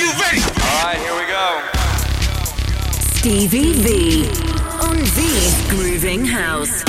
you ready? All right, here we go. Stevy Vee on Vee's Grooving House.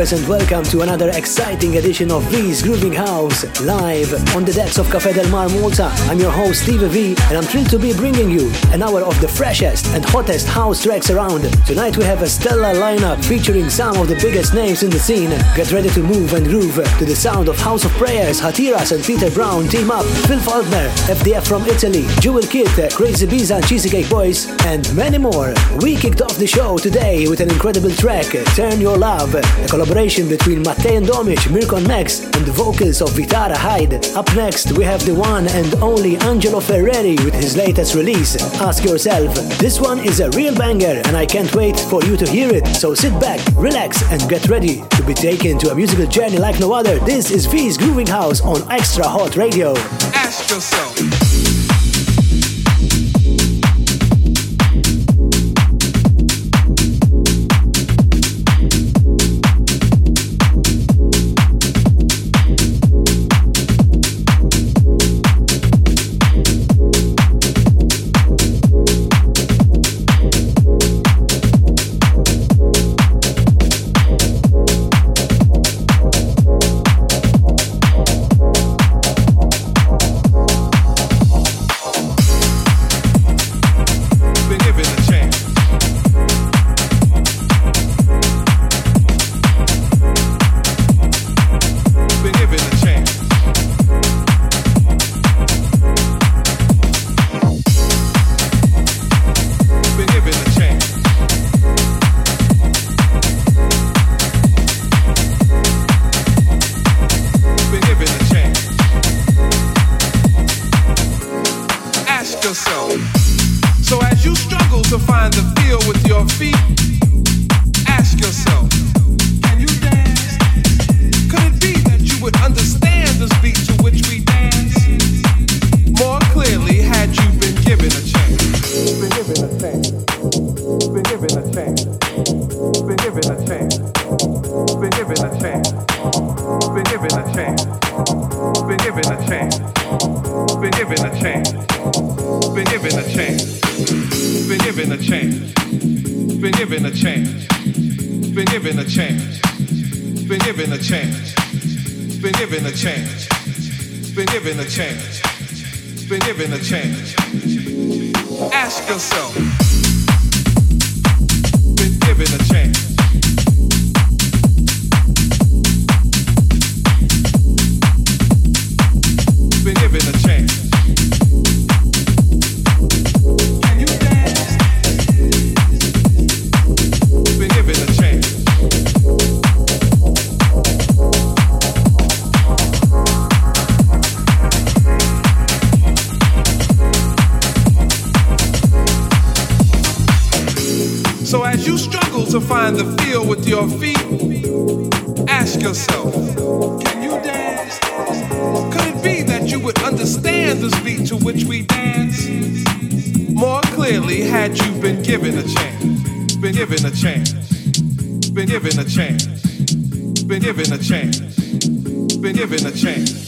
And welcome to another exciting edition of Vee's Grooving House live on the decks of Cafe Del Mar Malta. I'm your host Steve V and I'm thrilled to be bringing you an hour of the freshest and hottest house tracks around. Tonight we have a stellar lineup featuring some of the biggest names in the scene. Get ready to move and groove to the sound of House of Prayers, Hatiras and Peter Brown team up, Phil Faulkner, FDF from Italy, Jewel Kid, Crazibiza and Cheesecake Boys, and many more. We kicked off the show today with an incredible track, Turn Your Love, a collaboration between Mattei and Domic, Mirko Max, and the vocals of Vitara Hyde. Up next, we have the one and only Angelo Ferreri with his latest release, Ask Yourself. This one is a real banger, and I can't wait for you to hear it. So sit back, relax, and get ready to be taken to a musical journey like no other. This is Vee's Grooving House on XtraHot Radio. Ask yourself. chance. Been given a chance. Been given a chance. Been given a chance. Been given a chance. Been given a chance. Been given a chance. Been given a chance. Been given a chance. Been given a chance. Been given a chance. Been given a chance. Been given a chance. Been given a chance. Ask yourself given a chance. Your feet, ask yourself, can you dance? Could it be that you would understand the speed to which we dance more clearly had you been given a chance? Been given a chance. Been given a chance. Been given a chance. Been given a chance.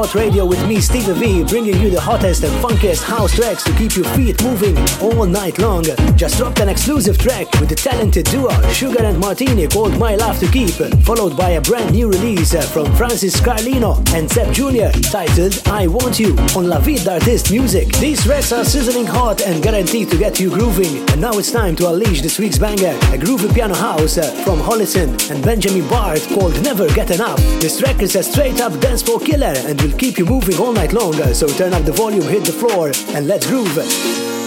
Hot Radio with me, Stevy Vee, bringing you the hottest and funkiest house tracks to keep your feet moving all night long. Just dropped an exclusive track with the talented duo Sugar and Martini called My Love to Keep, followed by a brand new release from Francis Carlino and Seb Jr. titled I Want You on La Vie d'Artiste Music. These tracks are sizzling hot and guaranteed to get you grooving. And now it's time to unleash this week's banger, a groovy piano house uh, from Hollison and Benjamin Bart called Never Get Enough. This track is a straight up dance for killer and will keep you moving all night long. So turn up the volume, hit the floor, and let's groove.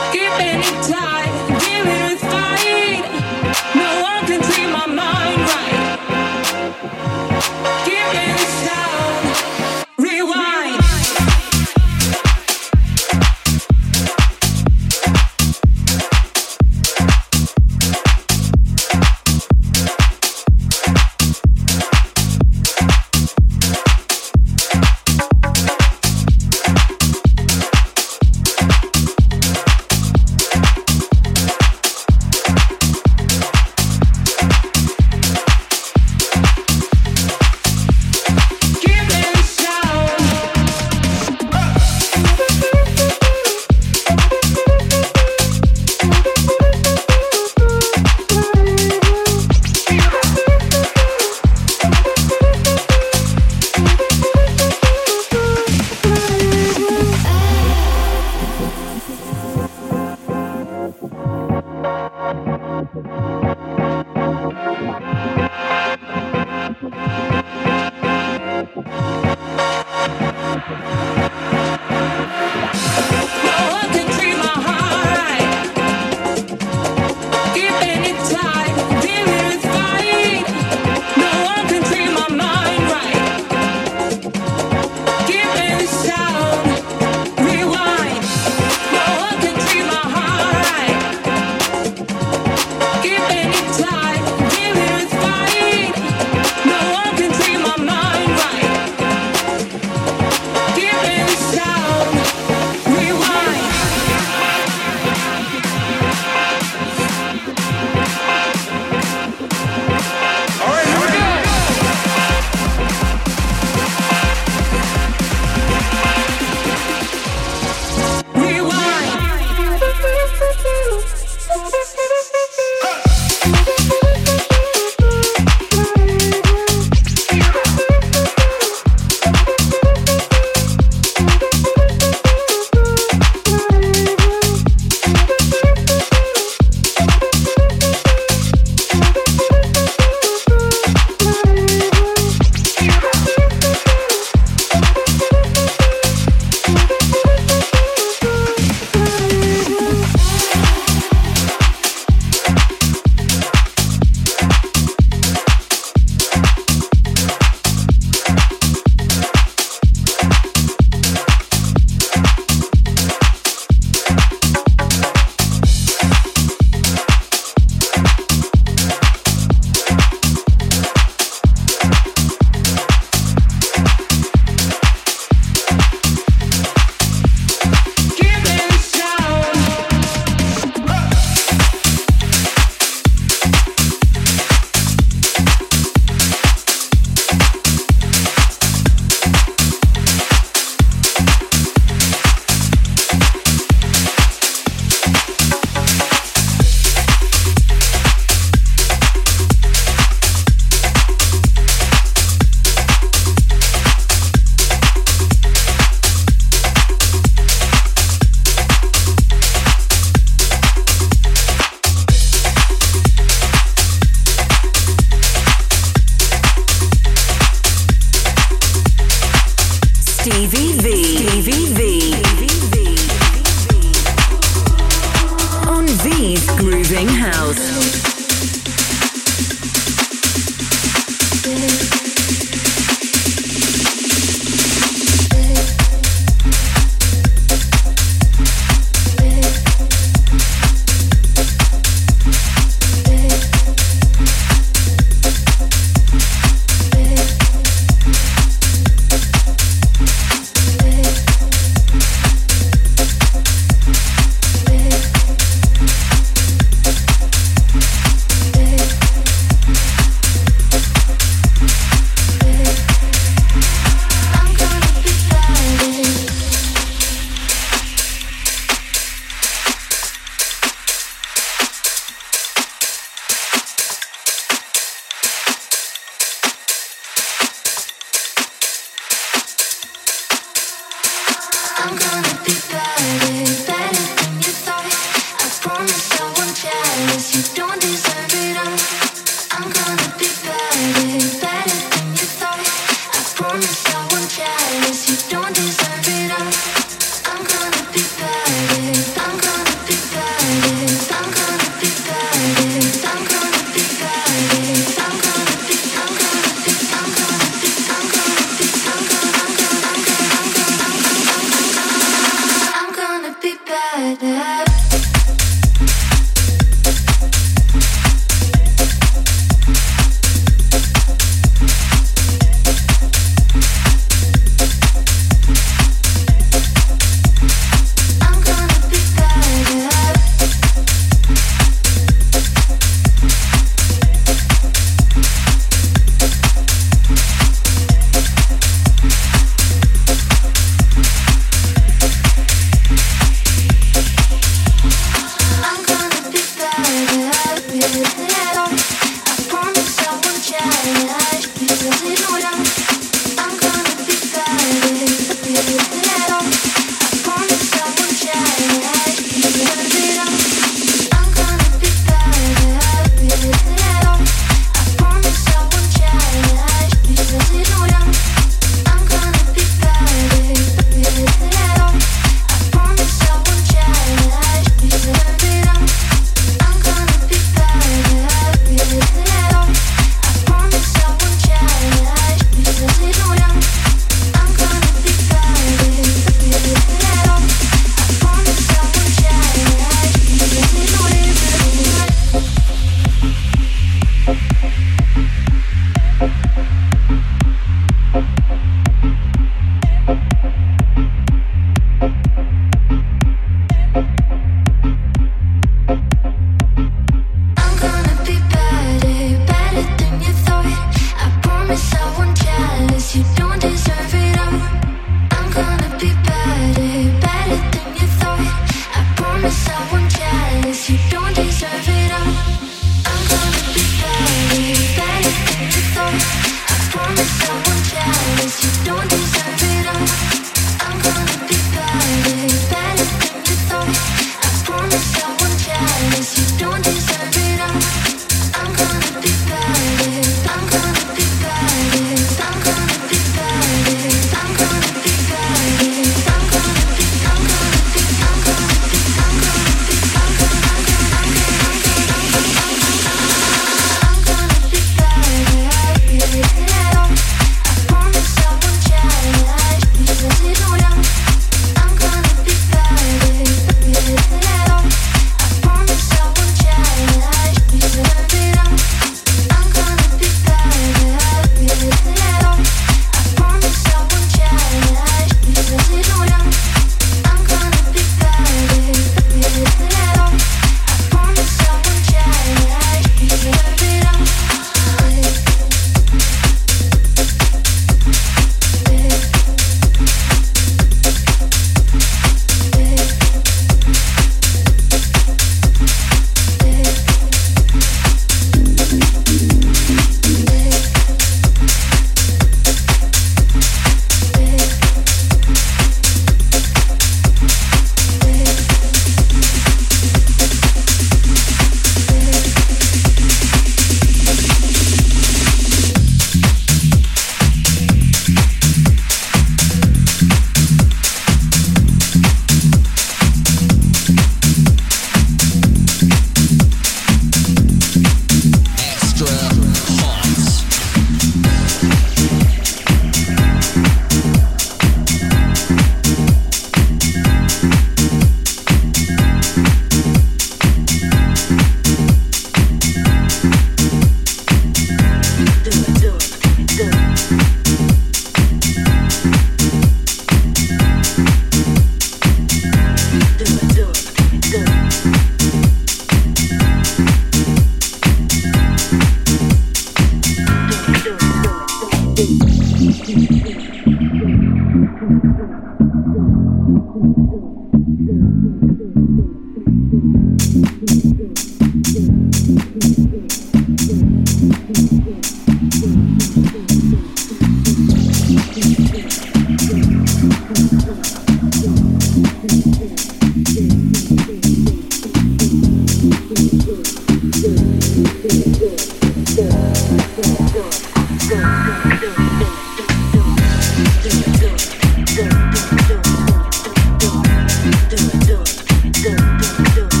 do it.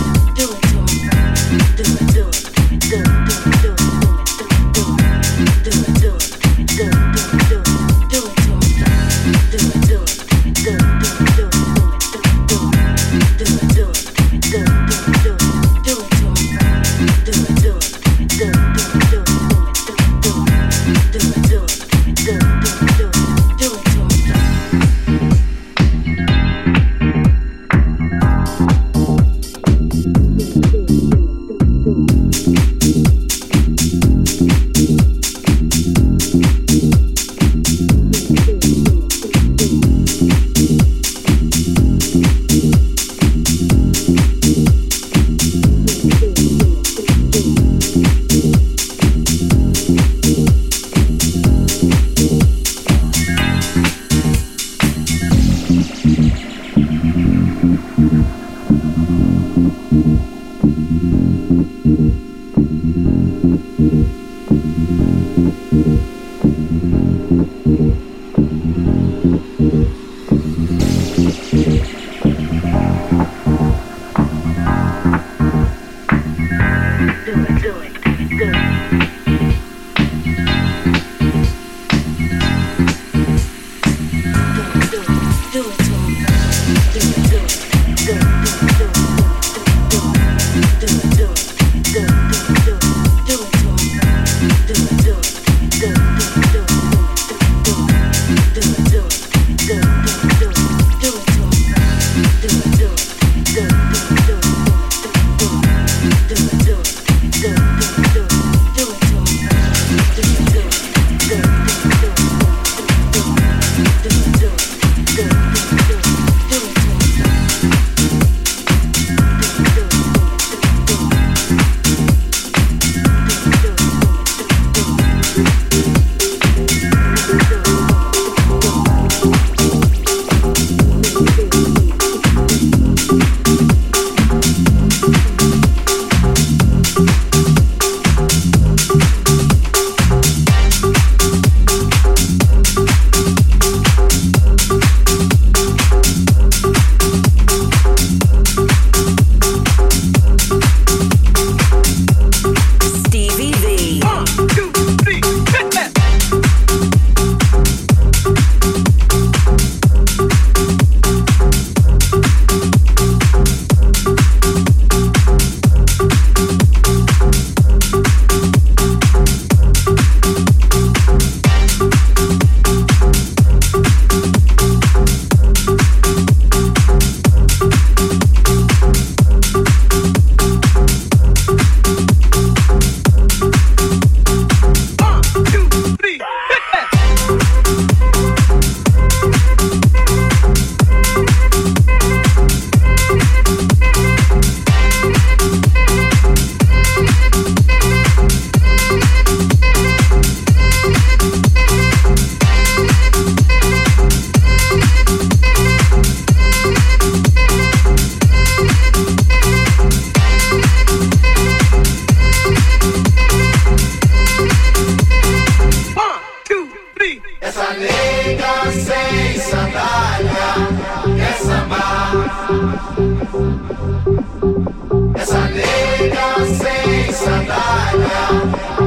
Essa nega sem sandália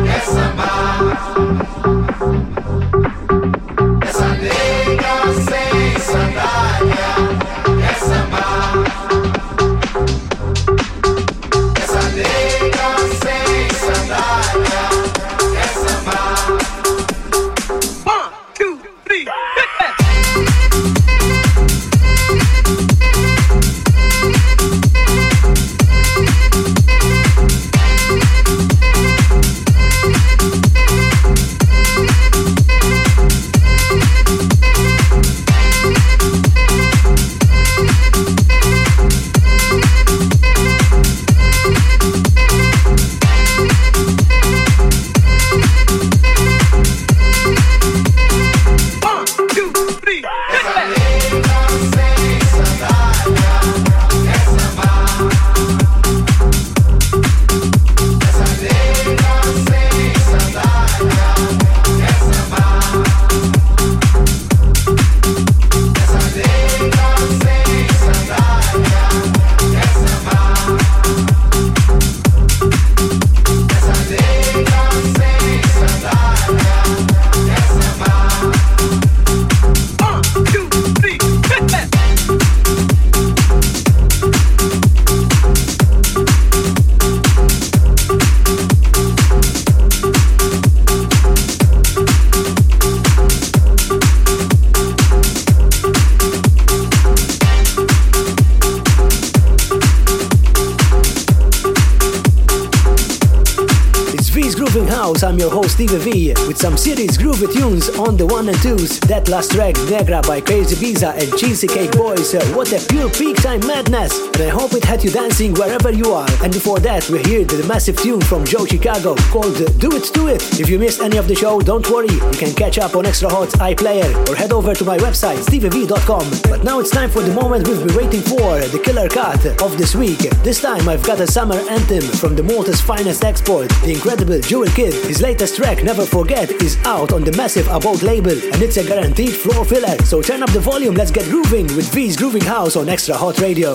tunes on the one and twos. That last track, Negra by Crazibiza and Cheesy Cake Boys. Uh, what a pure peak time madness! And I hope it had you dancing wherever you are. And before that, we heard the massive tune from Joe Chicago called Do It Do It. If you missed any of the show, don't worry. You can catch up on XtraHot iPlayer or head over to my website steviev.com. But now it's time for the moment we've been waiting for, the killer cut of this week. This time I've got a summer anthem from the Malta's finest export, the incredible Jewel Kid. His latest track, Never Forget, is out on the massive About label and it's a guaranteed floor filler. So turn up the volume, let's get grooving with Vee's Grooving House on XtraHot Radio.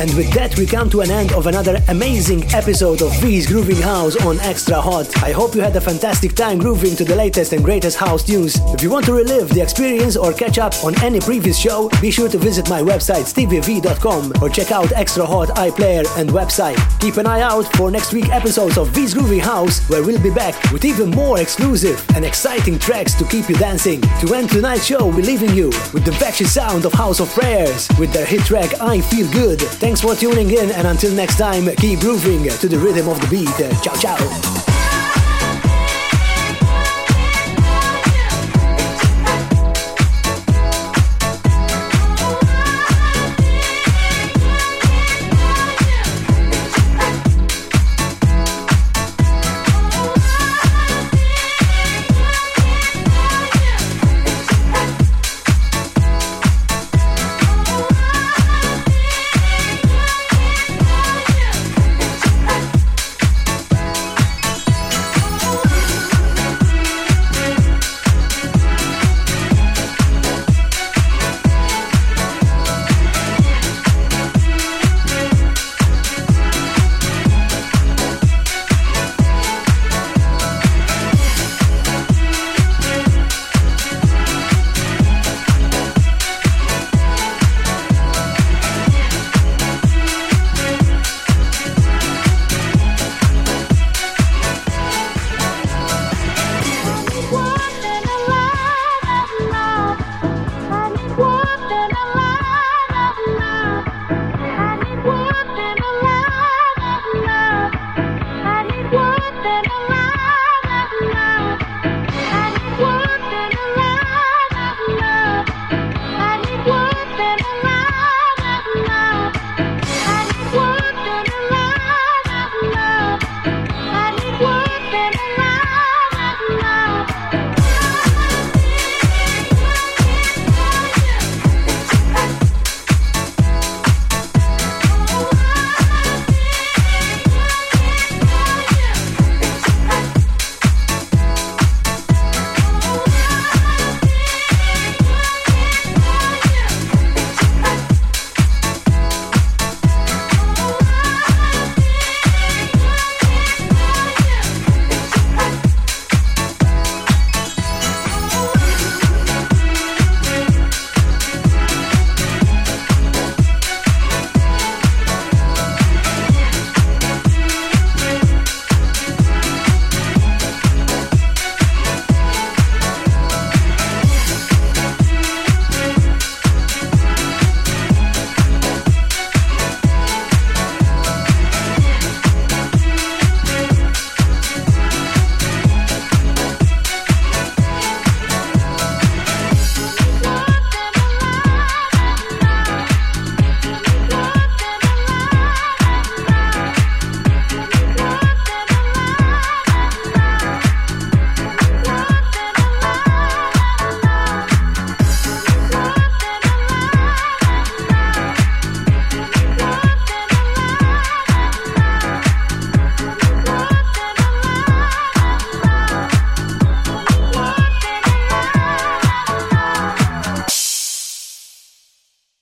we come to an end of another amazing episode of Vee's Grooving House on XtraHot. I hope you had a fantastic time grooving to the latest and greatest house news. If you want to relive the experience or catch up on any previous show, be sure to visit my website steviev.com or check out XtraHot iPlayer and website. Keep an eye out for next week episodes of Vee's Grooving House where we'll be back with even more exclusive and exciting tracks to keep you dancing. To end tonight's show, we're leaving you with the vicious sound of House of Prayers with their hit track I Feel Good. Thanks for tuning in, and until next time, keep grooving to the rhythm of the beat. Ciao, ciao.